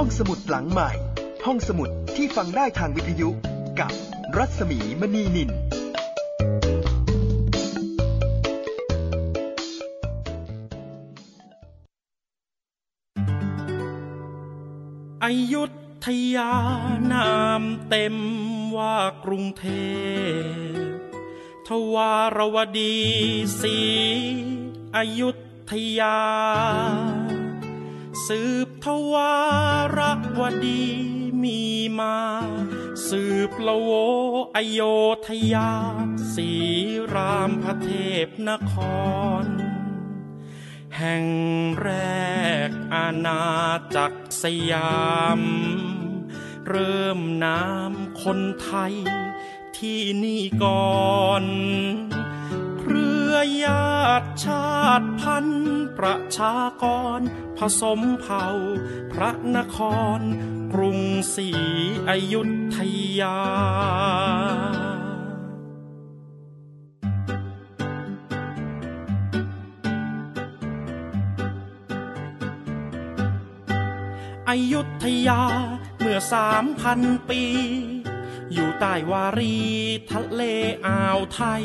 ห้องสมุดหลังใหม่ ห้องสมุดที่ฟังได้ทางวิทยุกับรัศมีมณีนิน อยุธยานามเต็มว่ากรุงเทพ ทวารวดีสีอยุธยา สืบ ทวารวดีมีมา สืบละโวอโยธยาสีรามพระเทพนคร แห่งแรกอาณาจักรสยาม เริ่มน้ำคนไทยที่นี่ก่อน เครือญาติ ชาติพันธุ์ประชากร ผสมเผ่า พระนคร กรุงศรีอยุธยา อยุธยาเมื่อสามพันปี อยู่ใต้วารีทะเลอ่าวไทย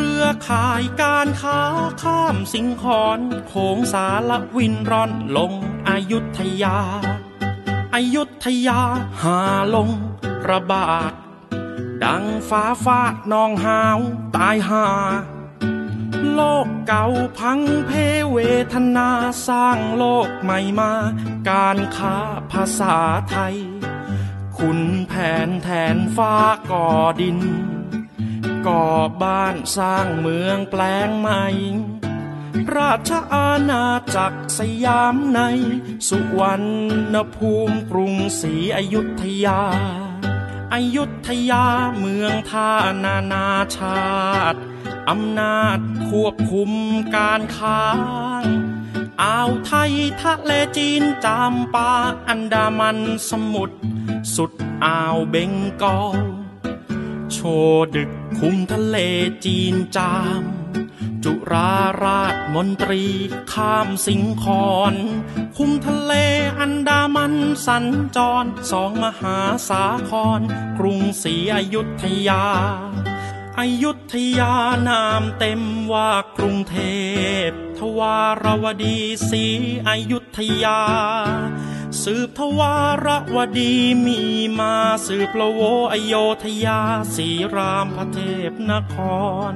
รือข่ายการค้าข้ามสิงคอนโขงสารวินร่อนลงอยุธยาอายุธยาหาลงระบาด ดังฟ้าฟาดนองหาวตายหา โลกเก่าพังเพเวทนาสร้างโลกใหม่มา การค้าภาษาไทย คุณแผนแทนฟ้าก่อดิน ก่อบ้านสร้างเมืองแปลงใหม่ ราชอาณาจักรสยามใน สุวรรณภูมิกรุงศรีอยุธยาอยุธยาเมืองท่านานาชาติอำนาจควบคุมการค้าอ่าวไทยทะเลจีนจามปาอันดามันสมุทรสุดอ่าวเบงกอล โชดึกคุมทะเลจีนจาม จุราราชมนตรีข้ามสิงคอนคุมทะเลอันดามันสัญจรสองมหาสาคร กรุงศรีอยุธยาอยุธยานามเต็มว่ากรุงเทพ ทวารวดีศรีอยุธยา สืบทวารวดีมีมาสืบละโวอโยธยาสีรามพระเทพนคร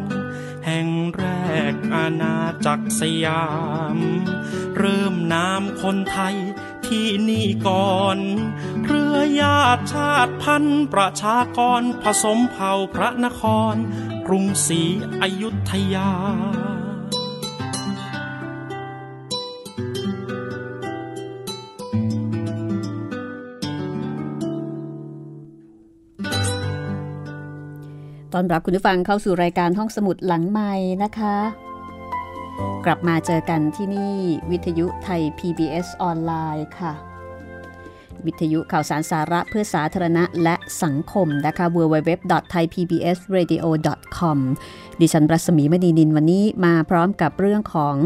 แห่งแรกอาณาจักรสยาม เริ่มนามคนไทยที่นี่ก่อนเครือญาติชาติพันธุ์ประชากรผสมเผ่าพระนคร กรุงศรีอยุธยา อนรับคุณผู้ฟังเข้าสู่รายการห้องสมุดหลังไม้นะคะ กลับมาเจอกันที่นี่วิทยุไทย PBS ออนไลน์ค่ะ วิทยุข่าวสารสาระเพื่อสาธารณะและสังคมนะคะ www.thaipbsradio.com ดิฉันปรัศมีมณีนินวันนี้มาพร้อมกับเรื่องของ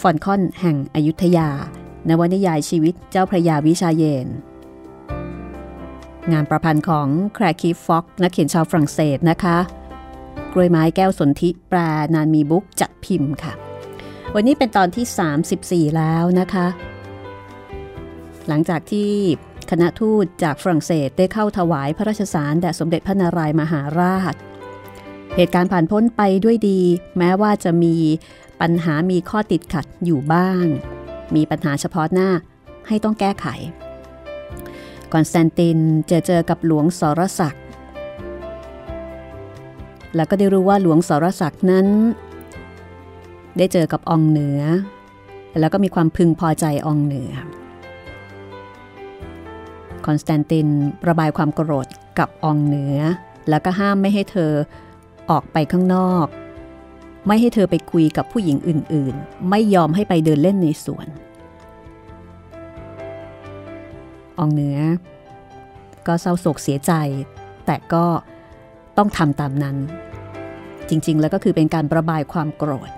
ฟอนคอนแห่งอยุธยานวนิยายชีวิตเจ้าพระยาวิชาเยน งานประพันธ์ของแครคีฟ็อกนักเขียนชาวฝรั่งเศสนะคะกล้วยไม้แก้วสนธิแปลนานมีบุ๊กจัดพิมพ์ค่ะ วันนี้เป็นตอนที่ 34 แล้วนะคะ หลังจากที่คณะทูตจากฝรั่งเศสได้เข้าถวายพระราชสารแด่สมเด็จพระนารายมหาราช เหตุการณ์ผ่านพ้นไปด้วยดี แม้ว่าจะมีปัญหามีข้อติดขัดอยู่บ้าง มีปัญหาเฉพาะหน้าให้ต้องแก้ไข คอนสแตนตินจอเจอกับหลวงสรศักดิ์แล้วก็ได้รู้ว่าหลวงสรศักดิ์นั้น ได้เจอกับองเหนือ แล้วก็มีความพึงพอใจองเหนือ คอนสแตนตินระบายความโกรธกับองเหนือ แล้วก็ห้ามไม่ให้เธอออกไปข้างนอก ไม่ให้เธอไปคุยกับผู้หญิงอื่น ๆ ไม่ยอมให้ไปเดินเล่นในสวน องเหนือ ก็เศร้าโศกเสียใจ แต่ก็ต้องทำตามนั้น จริงๆ แล้วก็คือเป็นการประบายความโกรธ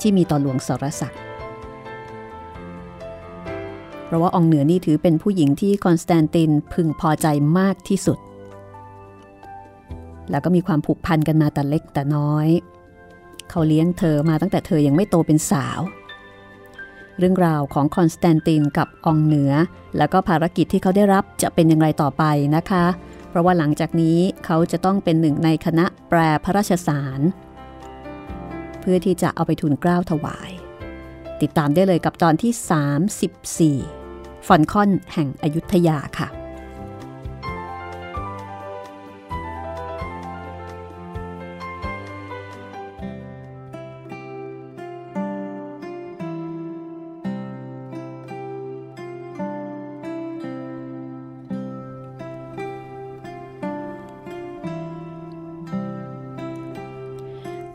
ที่มีต่อหลวงสรศักดิ์เพราะว่าองเหนือนี่ถือเป็นผู้หญิงที่คอนสแตนตินพึงพอใจมากที่สุด แล้วก็มีความผูกพันกันมาแต่เล็กแต่น้อย เขาเลี้ยงเธอมาตั้งแต่เธอยังไม่โตเป็นสาว เรื่องราวของคอนสแตนตินกับองเหนือ แล้วก็ภารกิจที่เขาได้รับจะเป็นอย่างไรต่อไปนะคะ เพราะว่าหลังจากนี้เขาจะต้องเป็นหนึ่งในคณะแปรพระราชสาร เพื่อที่จะเอาไปทุนเกล้าถวาย ติดตามได้เลยกับตอนที่ 34ฟอนคอนแห่งอยุธยาค่ะ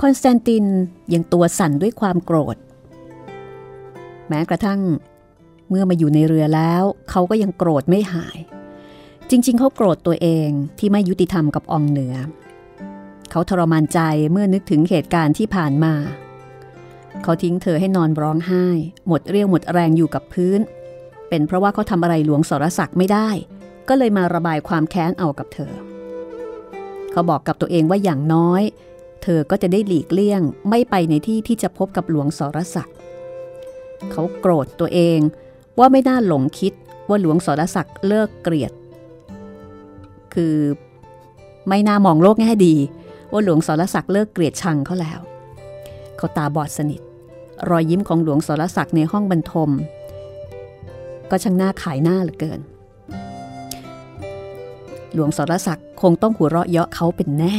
อนสแตนตินยังตัวสั่นด้วยความโกรธ แม้กระทั่ง เมื่อมาอยู่ในเรือแล้ว เขาก็ยังโกรธไม่หาย จริง ๆ เขาโกรธตัวเองที่ไม่ยุติธรรมกับองเหนือ เขาทรมานใจเมื่อนึกถึงเหตุการณ์ที่ผ่านมา เขาทิ้งเธอให้นอนร้องไห้ หมดเรี่ยวหมดแรงอยู่กับพื้น เป็นเพราะว่าเขาทำอะไรหลวงสรศักดิ์ไม่ได้ ก็เลยมาระบายความแค้นเอากับเธอ เขาบอกกับตัวเองว่าอย่างน้อย เธอก็จะได้หลีกเลี่ยงไม่ไปในที่ที่จะพบกับหลวงสรศักดิ์เขาโกรธตัวเองว่าไม่น่าหลงคิดว่าหลวงสรศักดิ์เลิกเกลียด คือไม่น่ามองโลกแง่ดี ว่าหลวงสรศักดิ์เลิกเกลียดชังเขาแล้ว เขาตาบอดสนิท รอยยิ้มของหลวงสรศักดิ์ในห้องบรรทม ก็ช่างหน้าขายหน้าเหลือเกิน หลวงสรศักดิ์คงต้องหัวเราะเยาะเขาเป็นแน่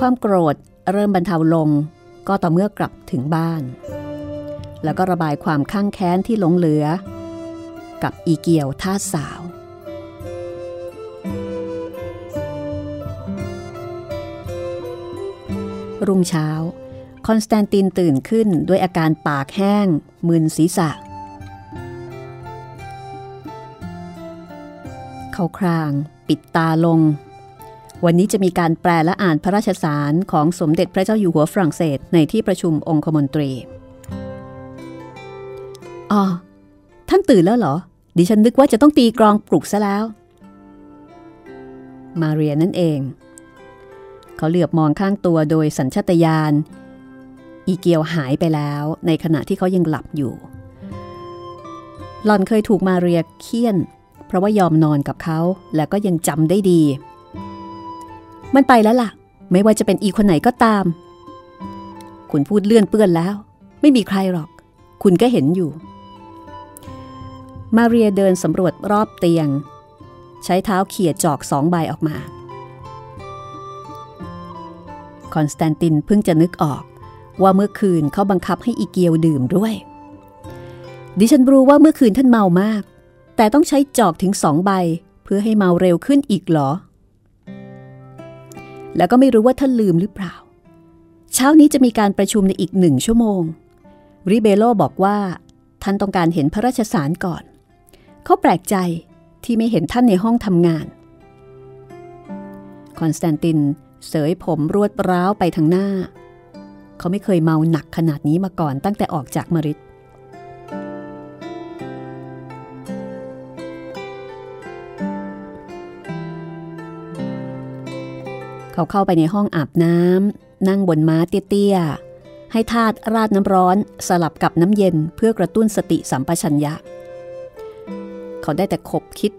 ความโกรธเริ่มบรรเทาลงก็ต่อเมื่อกลับถึงบ้าน แล้วก็ระบายความข้างแค้นที่หลงเหลือ กับอีเกียวท่าสาว รุ่งเช้า คอนสแตนตินตื่นขึ้นด้วยอาการปากแห้ง มึนศีรษะ เขาคราง ปิดตาลง วันนี้จะมีการแปลและอ่านพระราชสารของสมเด็จพระเจ้าอยู่หัวฝรั่งเศสในที่ประชุมองคมนตรี อ๋อ ท่านตื่นแล้วเหรอ ดิฉันนึกว่าจะต้องตีกลองปลุกซะแล้ว มาเรียนั่นเอง เขาเหลือบมองข้างตัวโดยสัญชตาตญาณ อีเกียวหายไปแล้วในขณะที่เขายังหลับอยู่ หล่อนเคยถูกมาเรียเคี่ยน เพราะว่ายอมนอนกับเขาแล้วก็ยังจำได้ดี มันไปแล้วล่ะ ไม่ว่าจะเป็นอีคนไหนก็ตาม คุณพูดเลื่อนเปื้อนแล้ว ไม่มีใครหรอก คุณก็เห็นอยู่ มาเรียเดินสำรวจรอบเตียง ใช้เท้าเขี่ยจอกสองใบออกมาคอนสแตนตินเพิ่งจะนึกออกว่าเมื่อคืนเขาบังคับให้อีเกียวดื่มด้วย ดิฉันรู้ว่าเมื่อคืนท่านเมามาก แต่ต้องใช้จอกถึงสองใบ เพื่อให้เมาเร็วขึ้นอีกเหรอ แล้วก็ไม่รู้ว่าท่านลืมหรือเปล่า เช้านี้จะมีการประชุมในอีกหนึ่งชั่วโมง ริเบโลบอกว่าท่านต้องการเห็นพระราชสารก่อน เขาแปลกใจที่ไม่เห็นท่านในห้องทำงาน คอนสแตนตินเสยผมรวดร้าวไปทางหน้า เขาไม่เคยเมาหนักขนาดนี้มาก่อนตั้งแต่ออกจากมริด เขาเข้าไปในห้องอาบน้ำนั่งบนม้าเตี้ยๆ ให้ทาตราดน้ำร้อนสลับกับน้ำเย็นเพื่อกระตุ้นสติสัมปชัญญะ เขาได้แต่ขบคิด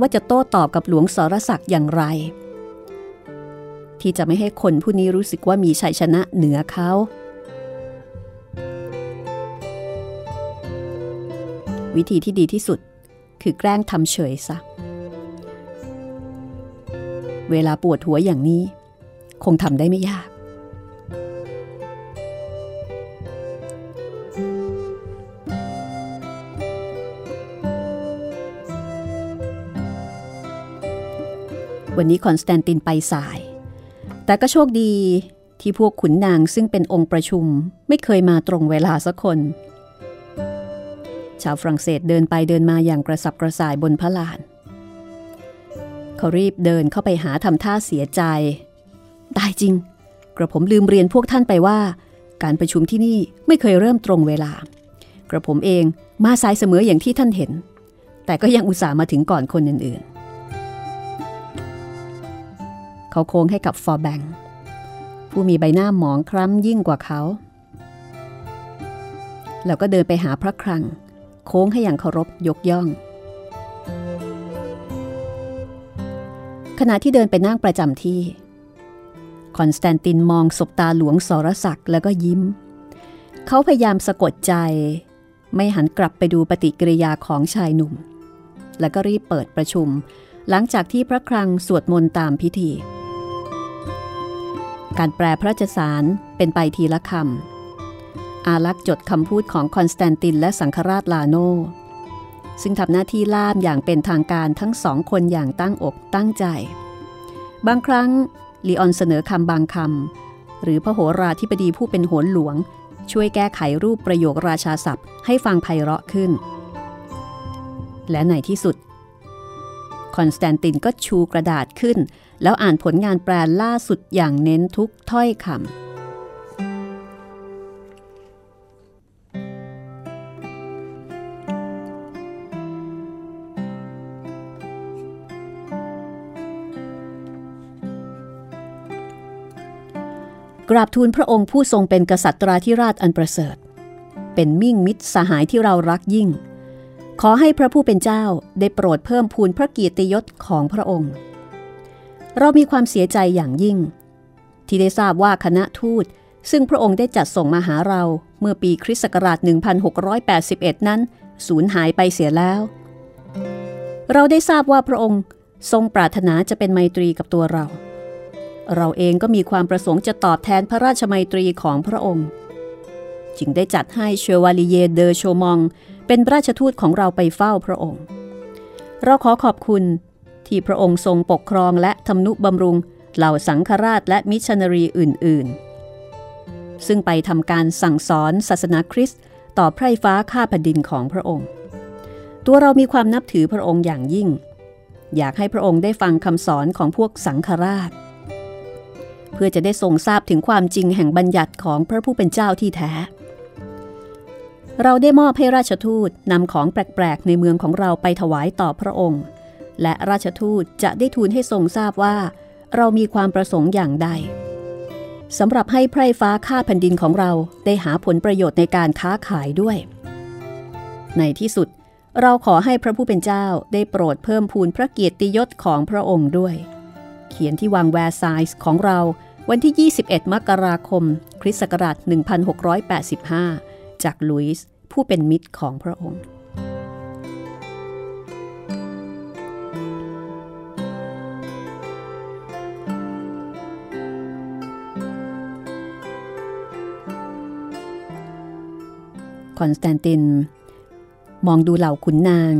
ว่าจะโต้ตอบกับหลวงสรศักดิ์อย่างไร ที่จะไม่ให้คนผู้นี้รู้สึกว่ามีชัยชนะเหนือเขาวิธีที่ดีที่สุดคือแกล้งทำเฉยซะ เวลาปวดหัวอย่างนี้ คงทำได้ไม่ยาก วันนี้คอนสแตนตินไปสาย แต่ก็โชคดีที่พวกขุนนางซึ่งเป็นองค์ประชุมไม่เคยมาตรงเวลาสักคน ชาวฝรั่งเศสเดินไปเดินมาอย่างกระสับกระส่ายบนพระลาน เขารีบเดินเข้าไปหาทำท่าเสียใจ ตายจริง กระผมลืมเรียนพวกท่านไปว่า การประชุมที่นี่ไม่เคยเริ่มตรงเวลา กระผมเองมาสายเสมออย่างที่ท่านเห็น แต่ก็ยังอุตส่าห์มาถึงก่อนคนอื่นๆ เขาโค้งให้กับฟอร์แบงผู้มีใบหน้าหมองคล้ำยิ่งกว่าเขา แล้วก็เดินไปหาพระครัง โค้งให้อย่างเคารพยกย่องขณะที่เดินไปนั่งประจำที่ คอนสแตนตินมองศบตาหลวงสรศักดิ์แล้วก็ยิ้ม เขาพยายามสะกดใจ ไม่หันกลับไปดูปฏิกิริยาของชายหนุ่ม แล้วก็รีบเปิดประชุม หลังจากที่พระครังสวดมนต์ตามพิธี การแปลพระราชสารเป็นไปทีละคอาลักษณ์จดคำพูดของคอนสแตนตินและสังฆราชลาโนซึ่งทำหน้าที่ล่ามอย่างเป็นทางการทั้งสองคนอย่างตั้งอกตั้งใจ บางครั้ง ลีออนเสนอคำบางคำหรือพระโหราธิบดีผู้เป็นโหรหลวง ช่วยแก้ไขรูปประโยคราชาศัพท์ให้ฟังไพเราะขึ้น และในที่สุด คอนสแตนตินก็ชูกระดาษขึ้น แล้วอ่านผลงานแปลล่าสุดอย่างเน้นทุกถ้อยคำ กราบทูลพระองค์ผู้ทรงเป็นกษัตราธิราชอันประเสริฐ เป็นมิ่งมิตรสหายที่เรารักยิ่ง ขอให้พระผู้เป็นเจ้าได้โปรดเพิ่มพูนพระเกียรติยศของพระองค์ เรามีความเสียใจอย่างยิ่ง ที่ได้ทราบว่าคณะทูตซึ่งพระองค์ได้จัดส่งมาหาเราเมื่อปีคริสต์ศักราช 1681 นั้นสูญหายไปเสียแล้ว เราได้ทราบว่าพระองค์ทรงปรารถนาจะเป็นไมตรีกับตัวเรา เราเองก็มีความประสงค์จะตอบแทนพระราชมัยตรีของพระองค์ จึงได้จัดให้เชวาลีเยเดอโชมอง เป็นราชทูตของเราไปเฝ้าพระองค์ เราขอขอบคุณที่พระองค์ทรงปกครองและทำนุบำรุงเหล่าสังฆราชและมิชนารีอื่น ๆ ซึ่งไปทำการสั่งสอนศาสนาคริสต์ต่อไพร่ฟ้าข้าแผ่นดินของพระองค์ ตัวเรามีความนับถือพระองค์อย่างยิ่ง อยากให้พระองค์ได้ฟังคำสอนของพวกสังฆราช เพื่อจะได้ทรงทราบถึงความจริงแห่งบัญญัติของพระผู้เป็นเจ้าที่แท้ เราได้มอบให้ราชทูตนำของแปลกๆในเมืองของเราไปถวายต่อพระองค์ และราชทูตจะได้ทูลให้ทรงทราบว่า เรามีความประสงค์อย่างใดสำหรับให้ไพร่ฟ้าข้าแผ่นดินของเราได้หาผลประโยชน์ในการค้าขายด้วย ในที่สุด เราขอให้พระผู้เป็นเจ้าได้โปรดเพิ่มพูนพระเกียรติยศของพระองค์ด้วย เขียนที่วังแวร์ไซส์ของเราวันที่ 21 มกราคม คริสต์ศักราช 1685 จากลุยส์ผู้เป็นมิตรของพระองค์ คอนสแตนติน มองดูเหล่าขุนนาง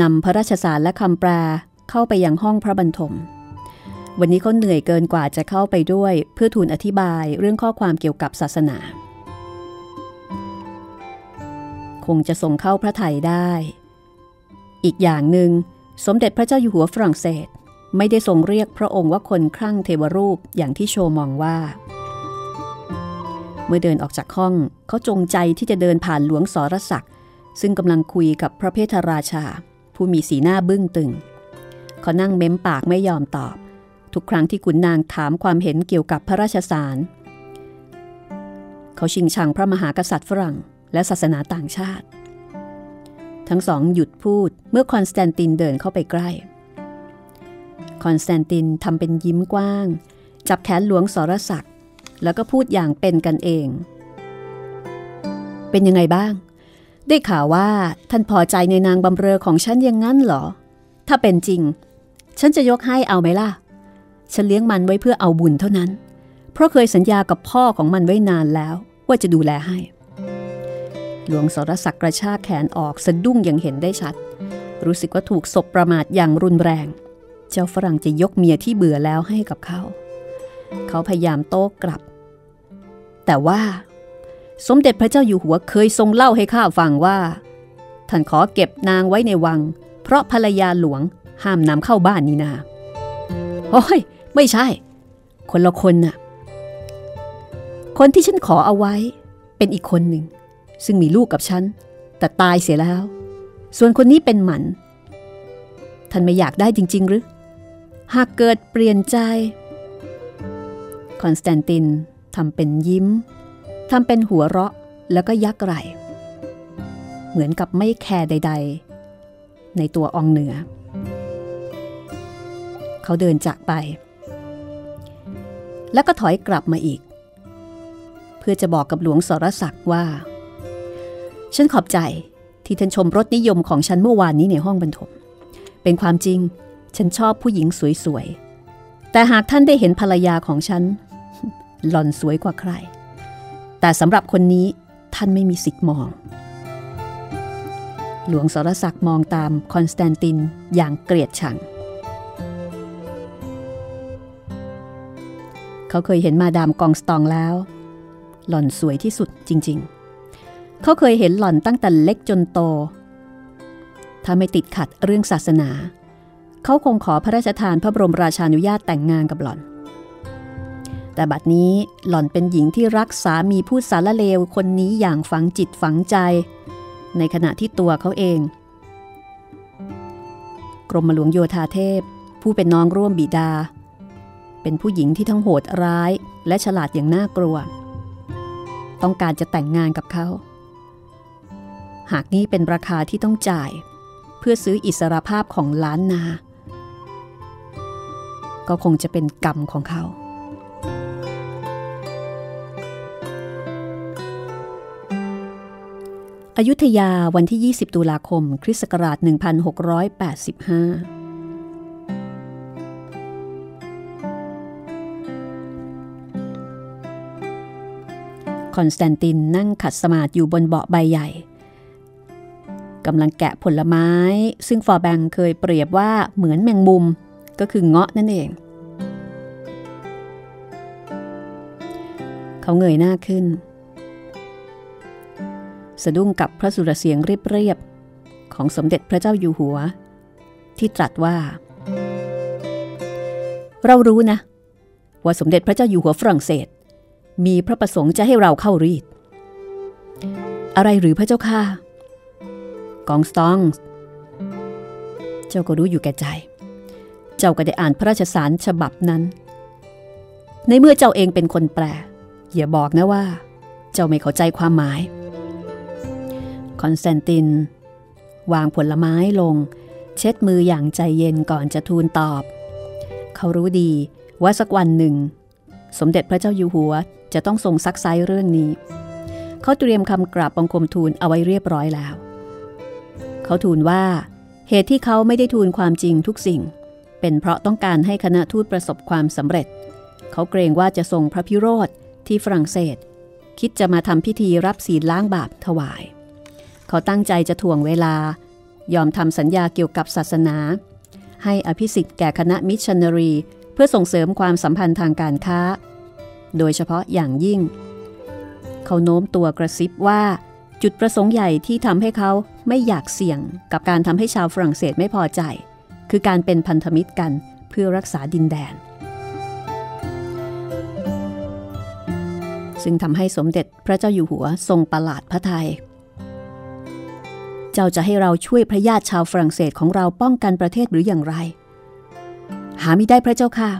นำพระราชสารและคำแปลเข้าไปยังห้องพระบรรทม วันนี้เขาเหนื่อยเกินกว่าจะเข้าไปด้วยเพื่อทูลอธิบายเรื่องข้อความเกี่ยวกับศาสนา คงจะส่งเข้าพระไทยได้ อีกอย่างหนึ่งสมเด็จพระเจ้าอยู่หัวฝรั่งเศสไม่ได้ทรงเรียกพระองค์ว่าคนคลั่งเทวรูปอย่างที่โชมองว่า เมื่อเดินออกจากห้องเขาจงใจที่จะเดินผ่านหลวงสรศักดิ์ซึ่งกำลังคุยกับพระเพทราชา ผู้มีสีหน้าบึ้งตึง เขานั่งเม้มปากไม่ยอมตอบ ทุกครั้งที่ขุนนางถามความเห็นเกี่ยวกับพระราชสาร เขาชิงชังพระมหากษัตริย์ฝรั่ง และศาสนาต่างชาติ ทั้งสองหยุดพูดเมื่อคอนสแตนตินเดินเข้าไปใกล้ คอนสแตนตินทำเป็นยิ้มกว้าง จับแขนหลวงสรศักดิ์แล้วก็พูดอย่างเป็นกันเอง เป็นยังไงบ้าง ได้ข่าวว่าท่านพอใจในนางบำเรอของฉันยังงั้นเหรอ ถ้าเป็นจริง ฉันจะยกให้เอาไหมล่ะ ฉันเลี้ยงมันไว้เพื่อเอาบุญเท่านั้น เพราะเคยสัญญากับพ่อของมันไว้นานแล้ว ว่าจะดูแลให้ หลวงสรศักดิ์กระชากแขนออกสะดุ้งอย่างเห็นได้ชัด รู้สึกว่าถูกศพประมาทอย่างรุนแรง เจ้าฝรั่งจะยกเมียที่เบื่อแล้วให้กับเขา เขาพยายามโต้กลับ แต่ว่า สมเด็จพระเจ้าอยู่หัวเคยทรงเล่าให้ข้าฟังว่าท่านขอเก็บนางไว้ในวัง เพราะภรรยาหลวงห้ามนำเข้าบ้านนี่นาโอ้ย ไม่ใช่ คนละคนน่ะ คนที่ฉันขอเอาไว้ เป็นอีกคนหนึ่ง ซึ่งมีลูกกับฉัน แต่ตายเสียแล้ว ส่วนคนนี้เป็นหมัน ท่านไม่อยากได้จริง ๆ หรือ หากเกิดเปลี่ยนใจ คอนสแตนตินทำเป็นยิ้มทำเป็นหัวเราะแล้วก็ยักไหลเหมือนกับไม่แคร์ใด ๆ ในตัวองเหนือ เขาเดินจากไป แล้วก็ถอยกลับมาอีก เพื่อจะบอกกับหลวงสรศักดิ์ว่า ฉันขอบใจที่ท่านชมรสนิยมของฉันเมื่อวานนี้ในห้องบรรทม เป็นความจริง ฉันชอบผู้หญิงสวยๆ แต่หากท่านได้เห็นภรรยาของฉัน หล่อนสวยกว่าใคร แต่สำหรับคนนี้ท่านไม่มีสิทธิ์มอง หลวงสรศักดิ์มองตามคอนสแตนตินอย่างเกลียดชัง เขาเคยเห็นมาดามกองสตองแล้ว หล่อนสวยที่สุดจริง ๆ เขาเคยเห็นหล่อนตั้งแต่เล็กจนโต ถ้าไม่ติดขัดเรื่องศาสนา เขาคงขอพระราชทานพระบรมราชานุญาตแต่งงานกับหล่อน แต่บัดนี้หล่อนเป็นหญิงที่รักสามีผู้สารเลวคนนี้อย่างฝังจิตฝังใจ ในขณะที่ตัวเขาเอง กรมหลวงโยธาเทพผู้เป็นน้องร่วมบิดา เป็นผู้หญิงที่ทั้งโหดร้าย และฉลาดอย่างน่ากลัว ต้องการจะแต่งงานกับเขา หากนี่เป็นราคาที่ต้องจ่าย เพื่อซื้ออิสรภาพของล้านนา ก็คงจะเป็นกรรมของเขาอยุธยาวันที่ 20 ตุลาคม คริสต์ศักราช 1685 คอนสแตนตินนั่งขัดสมาธิอยู่บนเบาะใบใหญ่กำลังแกะผลไม้ ซึ่งฟอร์แบงเคยเปรียบว่าเหมือนแมงมุม ก็คือเงาะนั่นเอง เขาเงยหน้าขึ้น สะดุ้งกับพระสุรเสียงเรียบๆของสมเด็จพระเจ้าอยู่หัว ที่ตรัสว่า เรารู้นะ ว่าสมเด็จพระเจ้าอยู่หัวฝรั่งเศส มีพระประสงค์จะให้เราเข้ารีด อะไรหรือพระเจ้าค่ะ กองสตอง เจ้าก็รู้อยู่แก่ใจ เจ้าก็ได้อ่านพระราชสารฉบับนั้น ในเมื่อเจ้าเองเป็นคนแปล อย่าบอกนะว่า เจ้าไม่เข้าใจความหมาย คอนสแตนติน วางผลไม้ลง เช็ดมืออย่างใจเย็นก่อนจะทูลตอบ เขารู้ดีว่าสักวันหนึ่งสมเด็จพระเจ้าอยู่หัว จะต้องทรงซักไซเรื่องนี้ เขาเตรียมคำกราบบังคมทูลเอาไว้เรียบร้อยแล้ว เขาทูลว่า เหตุที่เขาไม่ได้ทูลความจริงทุกสิ่ง เป็นเพราะต้องการให้คณะทูตประสบความสำเร็จ เขาเกรงว่าจะทรงพระพิโรธที่ฝรั่งเศส คิดจะมาทำพิธีรับศีลล้างบาปถวาย เขาตั้งใจจะถ่วงเวลา ยอมทำสัญญาเกี่ยวกับศาสนา ให้อภิสิทธิ์แก่คณะมิชชันนารี เพื่อส่งเสริมความสัมพันธ์ทางการค้า โดยเฉพาะอย่างยิ่ง เขาโน้มตัวกระซิบว่าจุดประสงค์ใหญ่ที่ทำให้เขาไม่อยากเสี่ยงกับการทำให้ชาวฝรั่งเศสไม่พอใจ คือการเป็นพันธมิตรกันเพื่อรักษาดินแดน ซึ่งทำให้สมเด็จพระเจ้าอยู่หัวทรงประหลาดพระทยัยเจ้าจะให้เราช่วยพระญาติชาวฝรั่งเศสของเราป้องกันประเทศหรืออย่างไร หาไม่ได้พระเจ้าค่ะ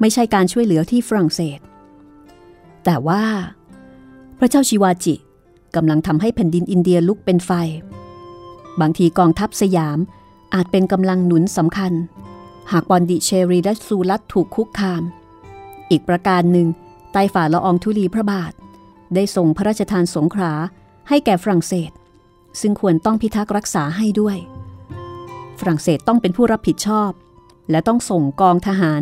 ไม่ใช่การช่วยเหลือที่ฝรั่งเศส แต่ว่า พระเจ้าชิวาจิกำลังทำให้แผ่นดินอินเดียลุกเป็นไฟ บางทีกองทัพสยามอาจเป็นกำลังหนุนสำคัญ หากบอนดิเชรีและซูลัตถูกคุกคาม อีกประการหนึ่งไต้ฝ่าละอองธุลีพระบาท ได้ส่งพระราชทานสงขลาให้แก่ฝรั่งเศส ซึ่งควรต้องพิทักษ์รักษาให้ด้วย ฝรั่งเศสต้องเป็นผู้รับผิดชอบ และต้องส่งกองทหาร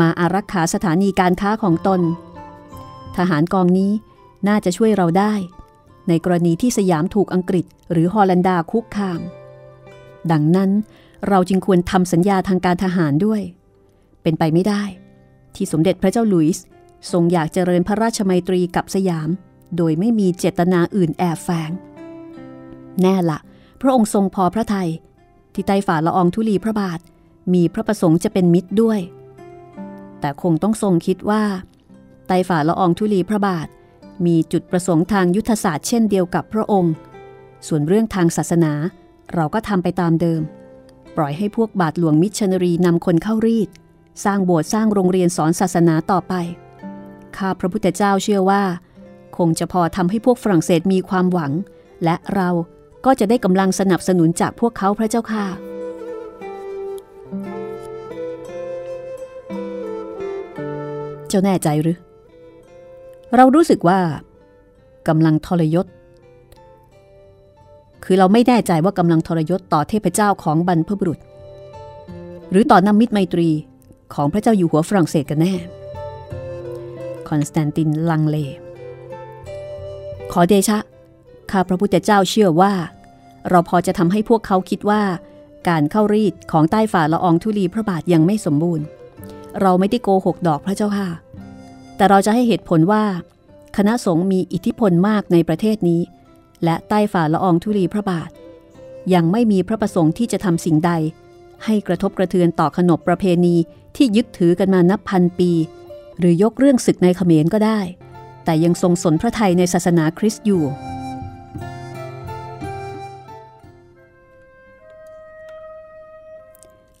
มาอารักขาสถานีการค้าของตน ทหารกองนี้น่าจะช่วยเราได้ ในกรณีที่สยามถูกอังกฤษหรือฮอลันดาคุกคาม ดังนั้นเราจึงควรทำสัญญาทางการทหารด้วย เป็นไปไม่ได้ ที่สมเด็จพระเจ้าหลุยส์ทรงอยากเจริญพระราชมัยตรีกับสยาม โดยไม่มีเจตนาอื่นแอบแฝง แน่ละ พระองค์ทรงพอพระทยัยที่ไต้ฝ่าละอองธุลีพระบาท มีพระประสงค์จะเป็นมิตรด้วย แต่คงต้องทรงคิดว่า ไต้ฝ่าละอองธุลีพระบาท มีจุดประสงค์ทางยุทธศาสตร์เช่นเดียวกับพระองค์ ส่วนเรื่องทางศาสนาเราก็ทำไปตามเดิม ปล่อยให้พวกบาทหลวงมิชชันนารีนำคนเข้ารีด สร้างโบสถ์สร้างโรงเรียนสอนศาสนาต่อไป ข้าพระพุทธเจ้าเชื่อว่า คงจะพอทำให้พวกฝรั่งเศสมีความหวัง และเราก็จะได้กำลังสนับสนุนจากพวกเขาพระเจ้าค่ะ เจ้าแน่ใจหรือ เรารู้สึกว่ากำลังทรยศ คือเราไม่แน่ใจว่ากำลังทรยศต่อเทพเจ้าของบรรพบุรุษ หรือต่อน้ำมิตรไมตรีของพระเจ้าอยู่หัวฝรั่งเศสกันแน่ คอนสแตนตินลังเล ขอเดชะ ข้าพระพุทธเจ้าเชื่อว่า เราพอจะทำให้พวกเขาคิดว่า การเข้ารีตของใต้ฝ่าละอองธุลีพระบาทยังไม่สมบูรณ์ เราไม่ได้โกหกดอกพระเจ้าข้า แต่เราจะให้เหตุผลว่า คณะสงฆ์มีอิทธิพลมากในประเทศนี้ และใต้ฝ่าละอองธุลีพระบาท ยังไม่มีพระประสงค์ที่จะทำสิ่งใด ให้กระทบกระเทือนต่อขนบประเพณีที่ยึดถือกันมานับพันปี หรือยกเรื่องศึกในเขมรก็ได้ แต่ยังทรงสนพระไทยในศาสนาคริสต์อยู่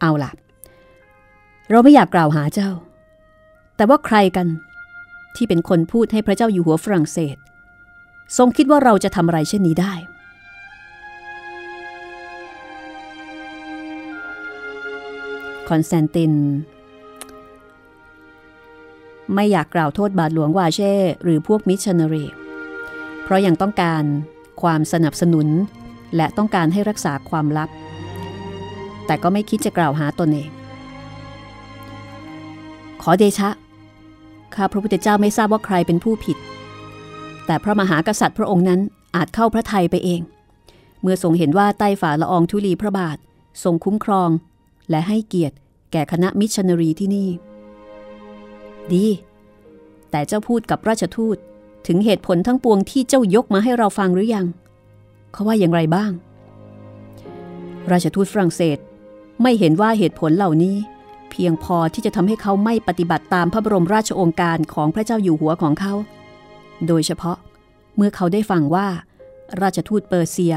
เอาล่ะ เราไม่อยากกล่าวหาเจ้า แต่ว่าใครกัน ที่เป็นคนพูดให้พระเจ้าอยู่หัวฝรั่งเศส ทรงคิดว่าเราจะทำอะไรเช่นนี้ได้คอนสแตนติน ไม่อยากกล่าวโทษบาทหลวงวาเช่หรือพวกมิชชันนารี เพราะยังต้องการความสนับสนุน และต้องการให้รักษาความลับ แต่ก็ไม่คิดจะกล่าวหาตนเอง ขอเดชะ ข้าพระพุทธเจ้าไม่ทราบว่าใครเป็นผู้ผิด แต่พระมหากษัตริย์พระองค์นั้นอาจเข้าพระทัยไปเอง เมื่อทรงเห็นว่าใต้ฝ่าละอองธุลีพระบาททรงคุ้มครอง และให้เกียรติแก่คณะมิชชันนารีที่นี่ ดี แต่เจ้าพูดกับราชทูตถึงเหตุผลทั้งปวงที่เจ้ายกมาให้เราฟังหรือยัง เขาว่าอย่างไรบ้าง ราชทูตฝรั่งเศสไม่เห็นว่าเหตุผลเหล่านี้ พียงพอที่จะทำให้เขาไม่ปฏิบัติตามพระบรมราชโองการของพระเจ้าอยู่หัวของเขา โดยเฉพาะเมื่อเขาได้ฟังว่า ราชทูตเปอร์เซีย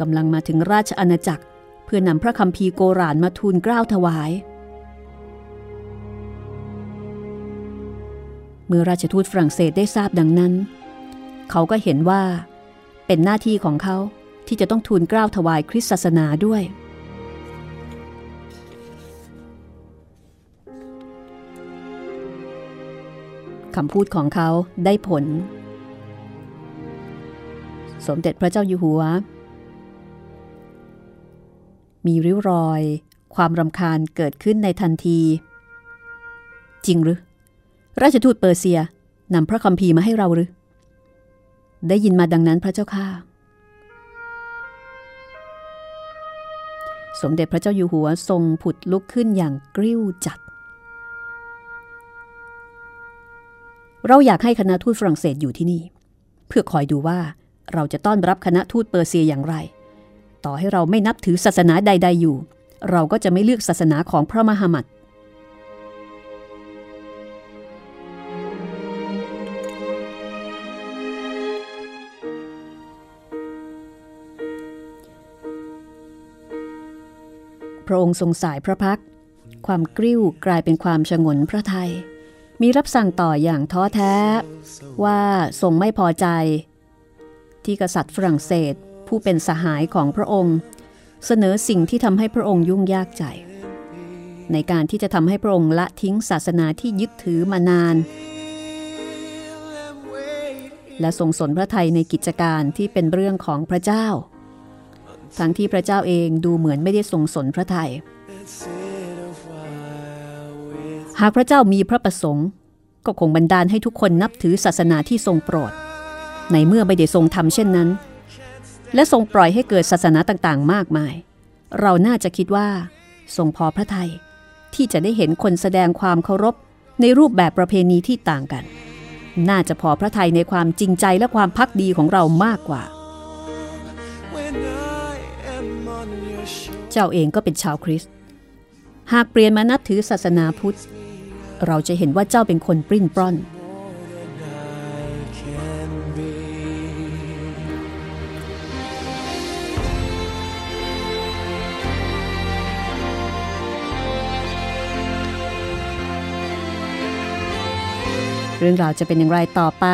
กำลังมาถึงราชอาณาจักร เพื่อนำพระคำพีโกรานมาทูลเกล้าถวาย เมื่อราชทูตฝรั่งเศสได้ทราบดังนั้น เขาก็เห็นว่า เป็นหน้าที่ของเขาที่จะต้องทูลเกล้าถวายคริสตศาสนาด้วย คำพูดของเขาได้ผล สมเด็จพระเจ้าอยู่หัว มีริ้วรอย ความรำคาญเกิดขึ้นในทันที จริงหรือ ราชทูตเปอร์เซียนำพระคัมภีร์มาให้เราหรือ ได้ยินมาดังนั้นพระเจ้าค่ะ สมเด็จพระเจ้าอยู่หัวทรงผุดลุกขึ้นอย่างกริ้วจัด เราอยากให้คณะทูตฝรั่งเศสอยู่ที่นี่ เพื่อคอยดูว่าเราจะต้อนรับคณะทูตเปอร์เซียอย่างไร ต่อให้เราไม่นับถือศาสนาใด ๆ อยู่ เราก็จะไม่เลือกศาสนาของพระมหามัดพระองค์ทรงสายพระพัก ความกริ้วกลายเป็นความชงนพระไทย มีรับสั่งต่ออย่างท้อแท้ ว่าทรงไม่พอใจ ที่กษัตริย์ฝรั่งเศสผู้เป็นสหายของพระองค์ เสนอสิ่งที่ทำให้พระองค์ยุ่งยากใจ ในการที่จะทำให้พระองค์ละทิ้งศาสนาที่ยึดถือมานาน และทรงสนพระไทยในกิจการที่เป็นเรื่องของพระเจ้า ทั้งที่พระเจ้าเองดูเหมือนไม่ได้ทรงสนพระไทย หากพระเจ้ามีพระประสงค์ ก็คงบันดาลให้ทุกคนนับถือศาสนาที่ทรงโปรด ในเมื่อไม่ได้ทรงทำเช่นนั้น และทรงปล่อยให้เกิดศาสนาต่างๆ มากมาย เราน่าจะคิดว่า ทรงพอพระทยัยที่จะได้เห็นคนแสดงความเคารพในรูปแบบประเพณีที่ต่างกัน น่าจะพอพระทัยในความจริงใจและความพักดีของเรามากกว่า เจ้าเองก็เป็นชาวคริสต์ หากเปลี่ยนมานับถือศาสนาพุทธ เราจะเห็นว่าเจ้าเป็นคนปริ้นปล้อน เรื่องราวจะเป็นอย่างไรต่อไป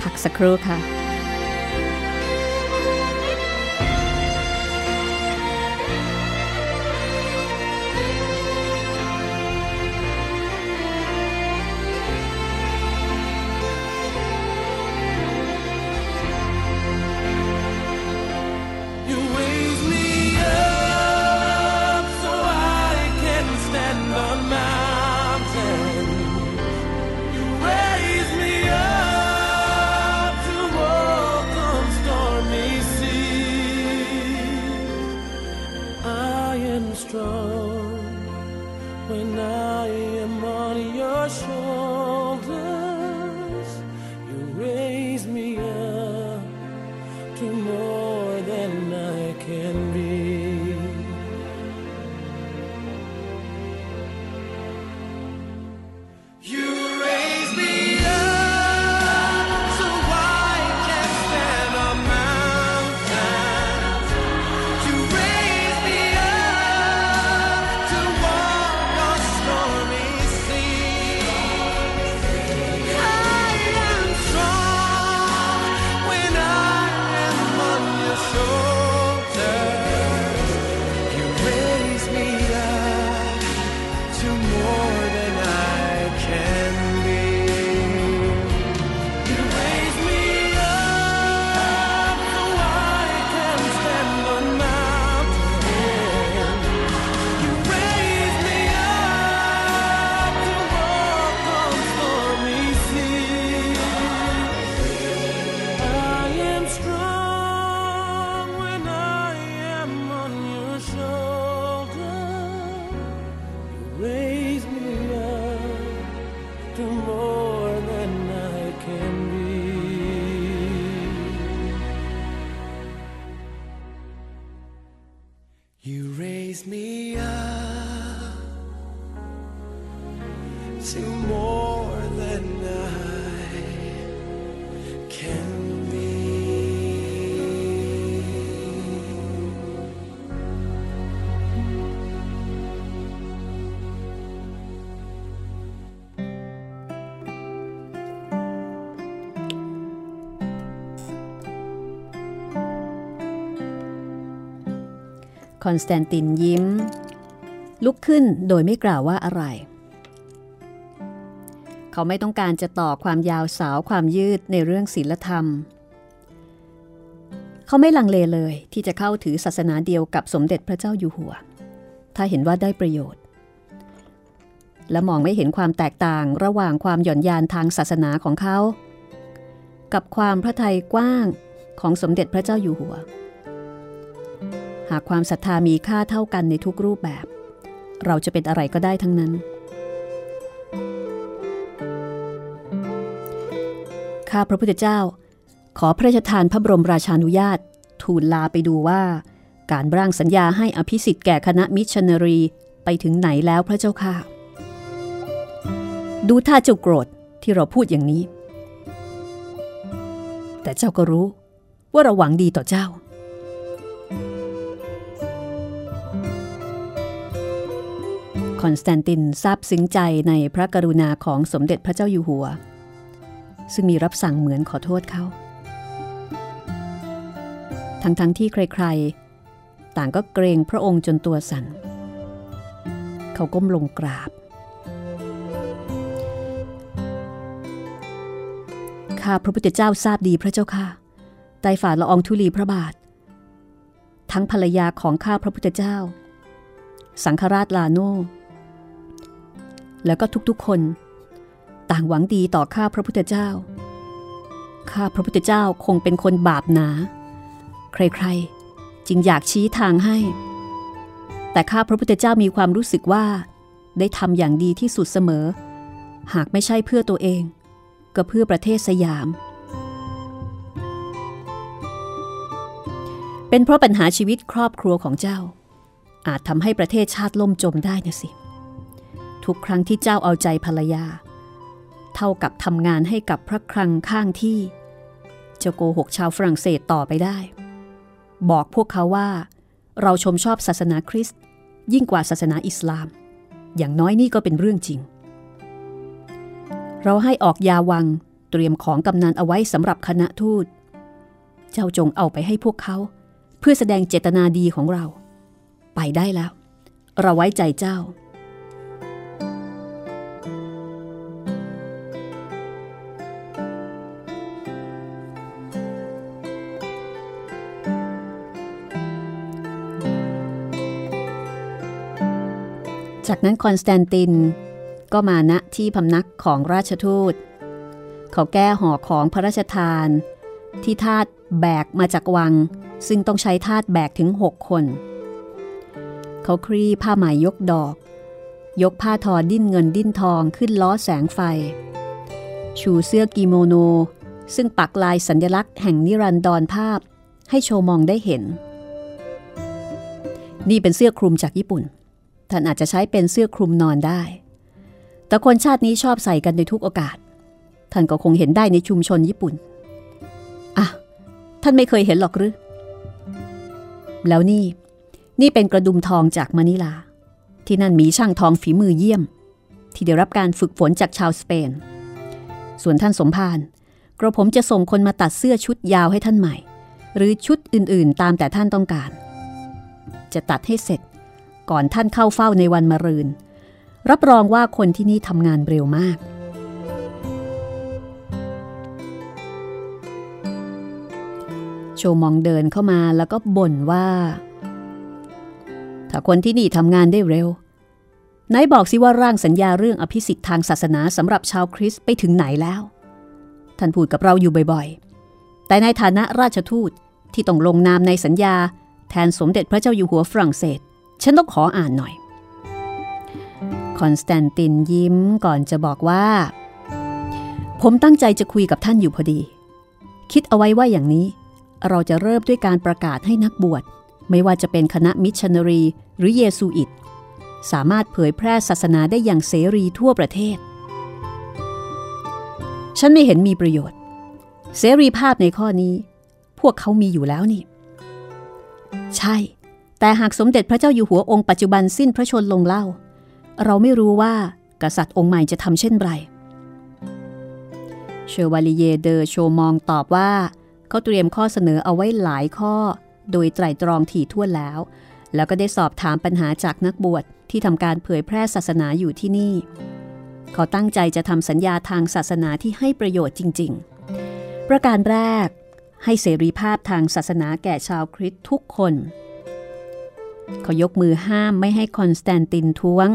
พักสักครู่ค่ะ คอนสแตนตินยิ้ม ลุกขึ้นโดยไม่กล่าวว่าอะไร เขาไม่ต้องการจะต่อความยาวสาวความยืดในเรื่องศีลธรรม เขาไม่ลังเลเลยที่จะเข้าถือศาสนาเดียวกับสมเด็จพระเจ้าอยู่หัว ถ้าเห็นว่าได้ประโยชน์ และมองไม่เห็นความแตกต่างระหว่างความหย่อนยานทางศาสนาของเขา กับความพระทัยกว้างของสมเด็จพระเจ้าอยู่หัว หากความศรัทธามีค่าเท่ากันในทุกรูปแบบ เราจะเป็นอะไรก็ได้ทั้งนั้น ข้าพระพุทธเจ้า ขอพระราชทานพระบรมราชานุญาต ทูลลาไปดูว่า การร่างสัญญาให้อภิสิทธิ์แก่คณะมิชชันนารีไปถึงไหนแล้วพระเจ้าค่ะ ดูท่าเจ้าโกรธที่เราพูดอย่างนี้ แต่เจ้าก็รู้ว่าเราหวังดีต่อเจ้า คอนสแตนตินซาบซึ้งใจในพระกรุณาของสมเด็จพระเจ้าอยู่หัว ซึ่งมีรับสั่งเหมือนขอโทษเขา ทั้งๆทที่ใครๆ ต่างก็เกรงพระองค์จนตัวสัน่น เขาก้มลงกราบ ข้าพระพุทธเจ้าทราบดีพระเจ้าค่ะไต่ฝ่าละอองธุลีพระบาท ทั้งภรรยาของข้าพระพุทธเจ้าสังฆราชลาโน แล้วก็ทุกๆคน ต่างหวังดีต่อข้าพระพุทธเจ้า ข้าพระพุทธเจ้าคงเป็นคนบาปหนา ใครๆ จึงอยากชี้ทางให้ แต่ข้าพระพุทธเจ้ามีความรู้สึกว่า ได้ทำอย่างดีที่สุดเสมอ หากไม่ใช่เพื่อตัวเอง ก็เพื่อประเทศสยาม เป็นเพราะปัญหาชีวิตครอบครัวของเจ้าอาจทำให้ประเทศชาติล่มจมได้นะสิ ทุกครั้งที่เจ้าเอาใจภรรยา เท่ากับทำงานให้กับพระครังข้างที่ จะโกหกชาวฝรั่งเศสต่อไปได้ บอกพวกเขาว่า เราชมชอบศาสนาคริสต์ยิ่งกว่าศาสนาอิสลาม อย่างน้อยนี่ก็เป็นเรื่องจริง เราให้ออกยาวังเตรียมของกำนันเอาไว้สำหรับคณะทูต เจ้าจงเอาไปให้พวกเขา เพื่อแสดงเจตนาดีของเรา ไปได้แล้ว เราไว้ใจเจ้า จากนั้นคอนสแตนติน ก็มาณที่พำนักของราชทูต เขาแก้ห่อของพระราชทาน ที่ทาสแบกมาจากวัง ซึ่งต้องใช้ทาสแบกถึงหกคน เขาคลี่ผ้าไหมยกดอก ยกผ้าทอดิ้นเงินดิ้นทองขึ้นล้อแสงไฟ ชูเสื้อกิโมโน ซึ่งปักลายสัญลักษณ์แห่งนิรันดรภาพให้โชว์มองได้เห็น นี่เป็นเสื้อคลุมจากญี่ปุ่น ท่านอาจจะใช้เป็นเสื้อคลุมนอนได้ แต่คนชาตินี้ชอบใส่กันในทุกโอกาส ท่านก็คงเห็นได้ในชุมชนญี่ปุ่น อะ ท่านไม่เคยเห็นหรอกหรือ แล้วนี่ นี่เป็นกระดุมทองจากมะนิลา ที่นั่นมีช่างทองฝีมือเยี่ยม ที่ได้รับการฝึกฝนจากชาวสเปน ส่วนท่านสมภารกระผมจะส่งคนมาตัดเสื้อชุดยาวให้ท่านใหม่ หรือชุดอื่นๆ ตามแต่ท่านต้องการ จะตัดให้เสร็จ ก่อนท่านเข้าเฝ้าในวันมะรืน รับรองว่าคนที่นี่ทำงานเร็วมาก โชมองเดินเข้ามาแล้วก็บ่นว่า ถ้าคนที่นี่ทำงานได้เร็วไหนบอกสิว่าร่างสัญญาเรื่องอภิสิทธิ์ทางศาสนาสำหรับชาวคริสต์ไปถึงไหนแล้ว ท่านพูดกับเราอยู่บ่อยๆ แต่ในฐานะราชทูตที่ต้องลงนามในสัญญา แทนสมเด็จพระเจ้าอยู่หัวฝรั่งเศส ฉันต้องขออ่านหน่อย คอนสแตนตินยิ้มก่อนจะบอกว่า ผมตั้งใจจะคุยกับท่านอยู่พอดี คิดเอาไว้ว่าอย่างนี้ เราจะเริ่มด้วยการประกาศให้นักบวช ไม่ว่าจะเป็นคณะมิชชันนารีหรือเยซูอิต สามารถเผยแพร่ศาสนาได้อย่างเสรีทั่วประเทศ ฉันไม่เห็นมีประโยชน์ เสรีภาพในข้อนี้ พวกเขามีอยู่แล้วนี่ ใช่ แต่หากสมเด็จพระเจ้าอยู่หัวองค์ปัจจุบันสิ้นพระชนลงเล่า เราไม่รู้ว่ากษัตริย์องค์ใหม่จะทำเช่นไร เชวาลิเยเดอโชมองตอบว่า เขาเตรียมข้อเสนอเอาไว้หลายข้อ โดยไตร่ตรองถี่ถ้วนแล้ว แล้วก็ได้สอบถามปัญหาจากนักบวชที่ทำการเผยแพร่ศาสนาอยู่ที่นี่ เขาตั้งใจจะทำสัญญาทางศาสนาที่ให้ประโยชน์จริง ๆ ประการแรก ให้เสรีภาพทางศาสนาแก่ชาวคริสต์ทุกคน เขายกมือห้ามไม่ให้คอนสแตนตินท้วง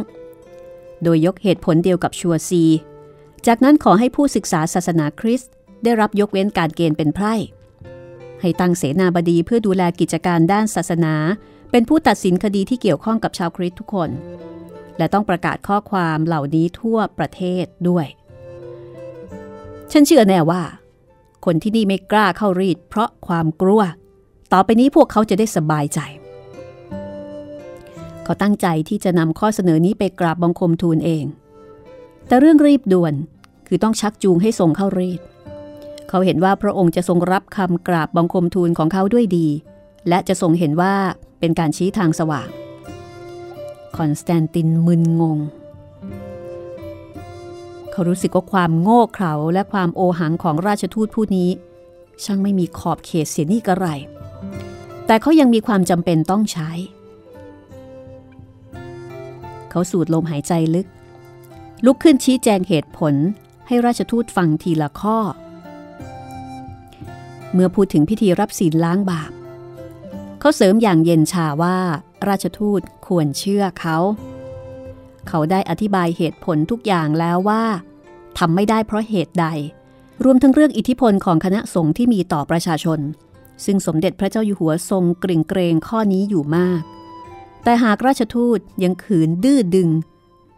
โดยยกเหตุผลเดียวกับชัวซี จากนั้นขอให้ผู้ศึกษาศาสนาคริสต์ได้รับยกเว้นการเกณฑ์เป็นไพร่ ให้ตั้งเสนาบดีเพื่อดูแลกิจการด้านศาสนา เป็นผู้ตัดสินคดีที่เกี่ยวข้องกับชาวคริสต์ทุกคน และต้องประกาศข้อความเหล่านี้ทั่วประเทศด้วย ฉันเชื่อแน่ว่า คนที่นี่ไม่กล้าเข้ารีดเพราะความกลัว ต่อไปนี้พวกเขาจะได้สบายใจ เขาตั้งใจที่จะนำข้อเสนอนี้ไปกราบบังคมทูลเอง แต่เรื่องรีบด่วนคือต้องชักจูงให้ทรงเข้ารีดเขาเห็นว่าพระองค์จะทรงรับคำกราบบังคมทูลของเขาด้วยดี และจะทรงเห็นว่าเป็นการชี้ทางสว่าง คอนสแตนตินมึนงง เขารู้สึกว่าความโง่เขลาและความโอหังของราชทูตผู้นี้ ช่างไม่มีขอบเขตเสียนี่กระไร แต่เขายังมีความจำเป็นต้องใช้ เขาสูดลมหายใจลึก ลุกขึ้นชี้แจงเหตุผลให้ราชทูตฟังทีละข้อ เมื่อพูดถึงพิธีรับศีลล้างบาป เขาเสริมอย่างเย็นชาว่าราชทูตควรเชื่อเขา เขาได้อธิบายเหตุผลทุกอย่างแล้วว่าทำไม่ได้เพราะเหตุใด รวมทั้งเรื่องอิทธิพลของคณะสงฆ์ที่มีต่อประชาชน ซึ่งสมเด็จพระเจ้าอยู่หัวทรงกริ่งเกรงข้อนี้อยู่มาก แต่หากราชทูตยังขืนดื้อดึง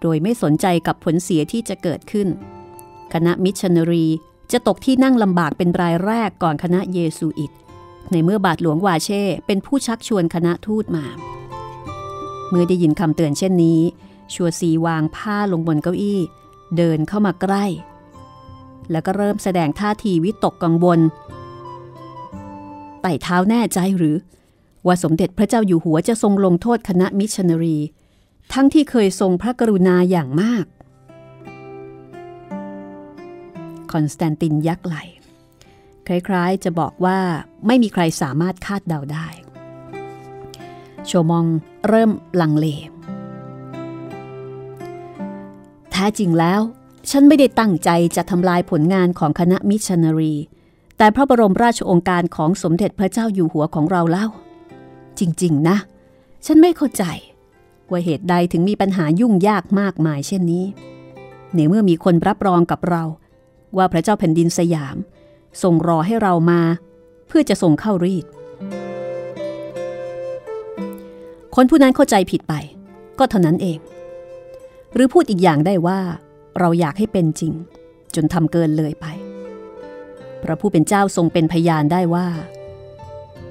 โดยไม่สนใจกับผลเสียที่จะเกิดขึ้น คณะมิชชันนารีจะตกที่นั่งลำบากเป็นรายแรกก่อนคณะเยซูอิต ในเมื่อบาทหลวงวาเช่เป็นผู้ชักชวนคณะทูตมา เมื่อได้ยินคำเตือนเช่นนี้ ชัวซีวางผ้าลงบนเก้าอี้ เดินเข้ามาใกล้ แล้วก็เริ่มแสดงท่าทีวิตกกังวลใต้เท้าแน่ใจหรือ ว่าสมเด็จพระเจ้าอยู่หัวจะทรงลงโทษคณะมิชชันนารี ทั้งที่เคยทรงพระกรุณาอย่างมาก คอนสแตนตินยักไหล คล้ายๆจะบอกว่าไม่มีใครสามารถคาดเดาได้ โชมองเริ่มลังเลแท้จริงแล้ว ฉันไม่ได้ตั้งใจจะทำลายผลงานของคณะมิชชันนารีแต่พระบรมราชโองการของสมเด็จพระเจ้าอยู่หัวของเราเล่า จริง ๆ นะ ฉันไม่เข้าใจ ว่าเหตุใดถึงมีปัญหายุ่งยากมากมายเช่นนี้ ในเมื่อมีคนรับรองกับเรา ว่าพระเจ้าแผ่นดินสยามส่งรอให้เรามา เพื่อจะส่งเข้ารีดคนผู้นั้นเข้าใจผิดไป ก็เท่านั้นเอง หรือพูดอีกอย่างได้ว่าเราอยากให้เป็นจริง จนทำเกินเลยไป พระผู้เป็นเจ้าทรงเป็นพยานได้ว่า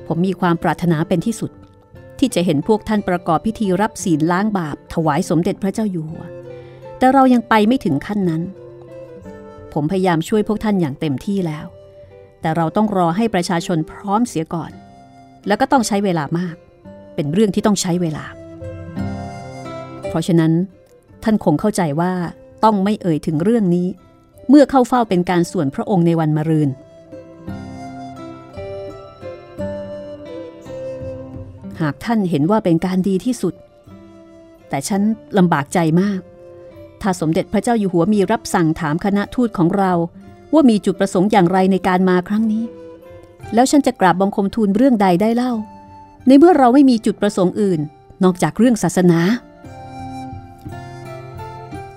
ผมมีความปรารถนาเป็นที่สุด ที่จะเห็นพวกท่านประกอบพิธีรับศีลล้างบาปถวายสมเด็จพระเจ้าอยู่หัว แต่เรายังไปไม่ถึงขั้นนั้น ผมพยายามช่วยพวกท่านอย่างเต็มที่แล้ว แต่เราต้องรอให้ประชาชนพร้อมเสียก่อน แล้วก็ต้องใช้เวลามาก เป็นเรื่องที่ต้องใช้เวลา เพราะฉะนั้น ท่านคงเข้าใจว่าต้องไม่เอ่ยถึงเรื่องนี้ เมื่อเข้าเฝ้าเป็นการส่วนพระองค์ในวันมะรืน หากท่านเห็นว่าเป็นการดีที่สุด แต่ฉันลำบากใจมาก ถ้าสมเด็จพระเจ้าอยู่หัวมีรับสั่งถามคณะทูตของเรา ว่ามีจุดประสงค์อย่างไรในการมาครั้งนี้ แล้วฉันจะกราบบังคมทูลเรื่องใดได้เล่า ในเมื่อเราไม่มีจุดประสงค์อื่น นอกจากเรื่องศาสนา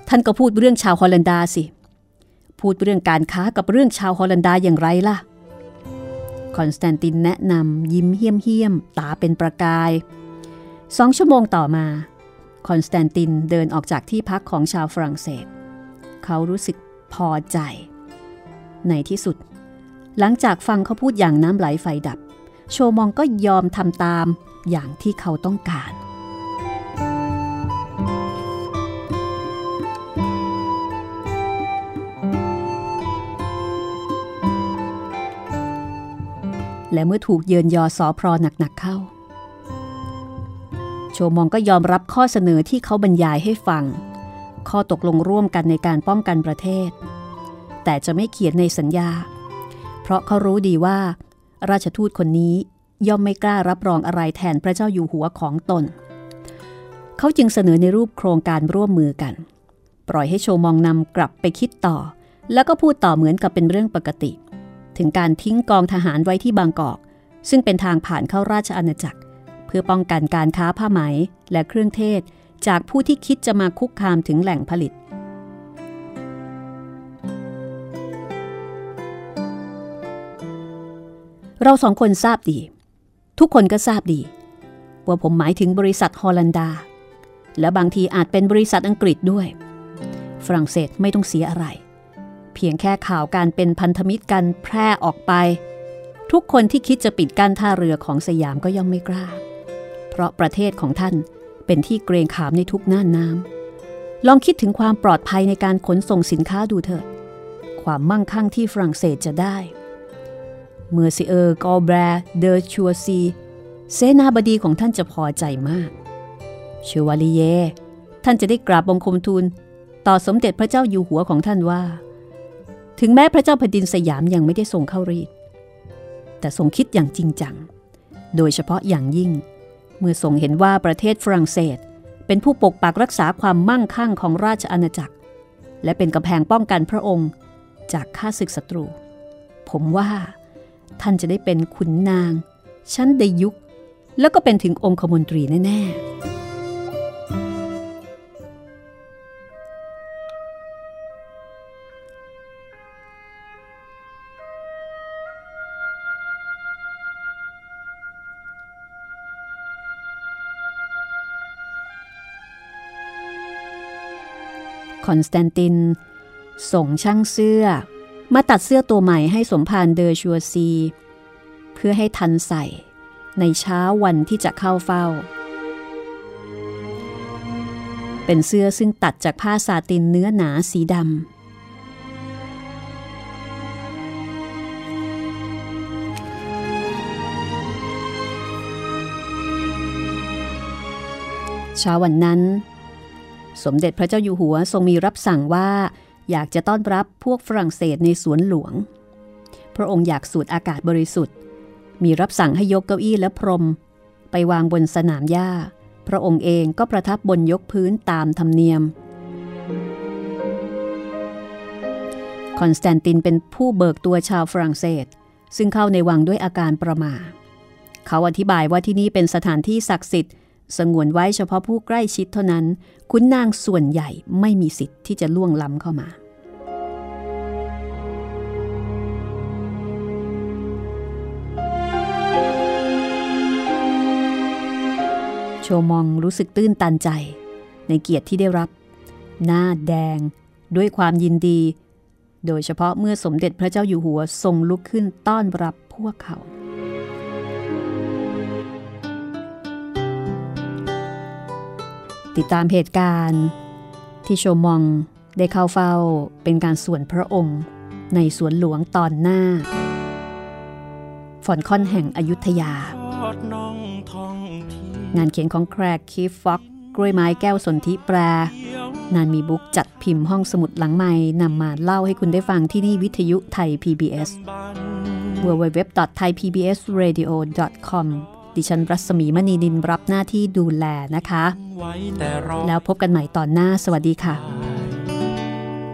ท่านก็พูดเรื่องชาวฮอลันดาสิ พูดเรื่องการค้ากับเรื่องชาวฮอลันดาอย่างไรล่ะ คอนสแตนตินแนะนำยิ้มเหี้ยมเหี้ยมตาเป็นประกายสองชั่วโมงต่อมาคอนสแตนตินเดินออกจากที่พักของชาวฝรั่งเศส เขารู้สึกพอใจ ในที่สุด หลังจากฟังเขาพูดอย่างน้ำไหลไฟดับ โชมองก็ยอมทำตามอย่างที่เขาต้องการ และเมื่อถูกเยินยอสอพรหนักๆเข้า โชมองก็ยอมรับข้อเสนอที่เขาบรรยายให้ฟัง ข้อตกลงร่วมกันในการป้องกันประเทศ แต่จะไม่เขียนในสัญญา เพราะเขารู้ดีว่า ราชทูตคนนี้ย่อมไม่กล้ารับรองอะไรแทนพระเจ้าอยู่หัวของตน เขาจึงเสนอในรูปโครงการร่วมมือกัน ปล่อยให้โชมองนำกลับไปคิดต่อ แล้วก็พูดต่อเหมือนกับเป็นเรื่องปกติ ถึงการทิ้งกองทหารไว้ที่บางกอก ซึ่งเป็นทางผ่านเข้าราชอาณาจักร เพื่อป้องกันการค้าผ้าไหมและเครื่องเทศ จากผู้ที่คิดจะมาคุกคามถึงแหล่งผลิต เราสองคนทราบดี ทุกคนก็ทราบดี ว่าผมหมายถึงบริษัทฮอลันดา และบางทีอาจเป็นบริษัทอังกฤษด้วย ฝรั่งเศสไม่ต้องเสียอะไร เพียงแค่ข่าวการเป็นพันธมิตรกันแพร่ออกไป ทุกคนที่คิดจะปิดกั้นท่าเรือของสยามก็ย่อมไม่กล้า เพราะประเทศของท่านเป็นที่เกรงขามในทุกน่านน้ำลองคิดถึงความปลอดภัยในการขนส่งสินค้าดูเถิด ความมั่งคั่งที่ฝรั่งเศสจะได้ monsieur กอลแบร์เดอครัวซีเสนาบดีของท่านจะพอใจมาก chevalier ท่านจะได้กราบบังคมทูล ต่อสมเด็จพระเจ้าอยู่หัวของท่านว่า ถึงแม้พระเจ้าแผ่นดินสยามยังไม่ได้ทรงเข้ารีดแต่ทรงคิดอย่างจริงจัง โดยเฉพาะอย่างยิ่ง เมื่อทรงเห็นว่าประเทศฝรั่งเศส เป็นผู้ปกปักรักษาความมั่งคั่งของราชอาณาจักร และเป็นกำแพงป้องกันพระองค์ จากข้าศึกศัตรู ผมว่า ท่านจะได้เป็นขุนนาง ชั้นไดยุค แล้วก็เป็นถึงองคมนตรีแน่ ๆ คอนสแตนติน ส่งช่างเสื้อ มาตัดเสื้อตัวใหม่ให้สมภารเดอชัวซี เพื่อให้ทันใส่ในเช้าวันที่จะเข้าเฝ้า เป็นเสื้อซึ่งตัดจากผ้าซาตินเนื้อหนาสีดำเช้าวันนั้น สมเด็จพระเจ้าอยู่หัวทรงมีรับสั่งว่า อยากจะต้อนรับพวกฝรั่งเศสในสวนหลวง พระองค์อยากสูดอากาศบริสุทธิ์ มีรับสั่งให้ยกเก้าอี้และพรม ไปวางบนสนามหญ้า พระองค์เองก็ประทับบนยกพื้นตามธรรมเนียม คอนสแตนตินเป็นผู้เบิกตัวชาวฝรั่งเศส ซึ่งเข้าในวังด้วยอาการประหมาเขาอธิบายว่าที่นี่เป็นสถานที่ศักดิ์สิทธิ์ สงวนไว้เฉพาะผู้ใกล้ชิดเท่านั้นคุณนางส่วนใหญ่ไม่มีสิทธิ์ที่จะล่วงล้ำเข้ามา โชมองรู้สึกตื้นตันใจ ในเกียรติที่ได้รับ หน้าแดง ด้วยความยินดี โดยเฉพาะเมื่อสมเด็จพระเจ้าอยู่หัวทรงลุกขึ้นต้อนรับพวกเขา ติดตามเหตุการณ์ ที่โชมองได้เข้าเฝ้าเป็นการส่วนพระองค์ ในสวนหลวงตอนหน้าฝอนค่อนแห่งอยุธยา งานเขียนของแครกคีฟฟ็อกกล้วยไม้แก้วสนธิแปร นานมีบุ๊กจัดพิมพ์ห้องสมุดหลังใหม่นำมาเล่าให้คุณได้ฟังที่นี่วิทยุไทย PBS www.thaipbsradio.com ดิฉันรัศมีมณีนินรับหน้าที่ดูแลนะคะ แล้วพบกันใหม่ตอนหน้าสวัสดีค่ะ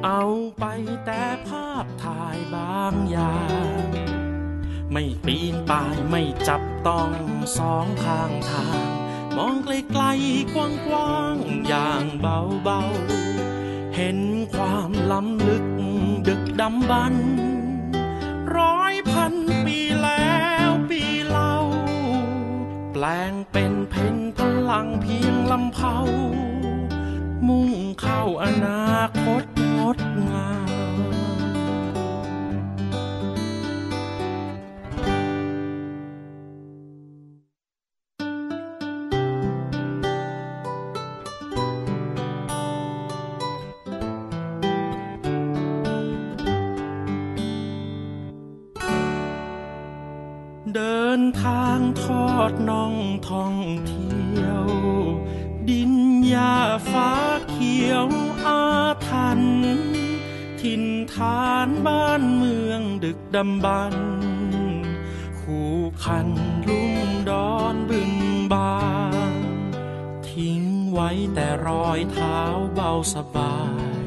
เอาไปแต่ภาพถ่ายบางอย่างไม่ปีนป่ายไม่จับต้องสองข้างทาง มองไกลๆกว้างๆอย่างเบาๆ เห็นความล้ำลึกดึกดำบรรพ์ร้อยพันปีแล้วปีเล่า แปลงเป็นเพนพลังเพียงลำเผามุ่งเข้าอนาคตงดงาม อดน่องท่องเที่ยว ดินหญ้าฟ้าเขียวอาถรรพ์ถิ่นฐานบ้านเมืองดึกดำบรรพ์คู่คันลุ่มดอนบึงบางทิ้งไว้แต่รอยเท้าเบาสบาย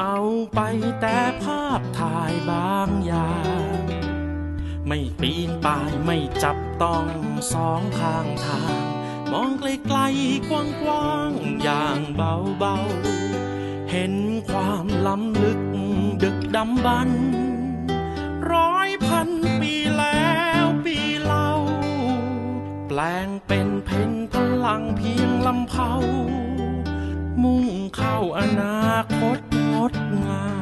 เอาไปแต่ภาพถ่ายบางอย่าง ไม่ปีนป่ายไม่จับ ต้องสองข้างทาง มองไกลๆกว้างๆอย่างเบาๆ เห็นความล้ำลึกดึกดำบรรพ์ร้อยพันปีแล้วปีเล่า แปลงเป็นเพนพลังเพียงลำเผามุ่งเข้าอนาคตงดงาม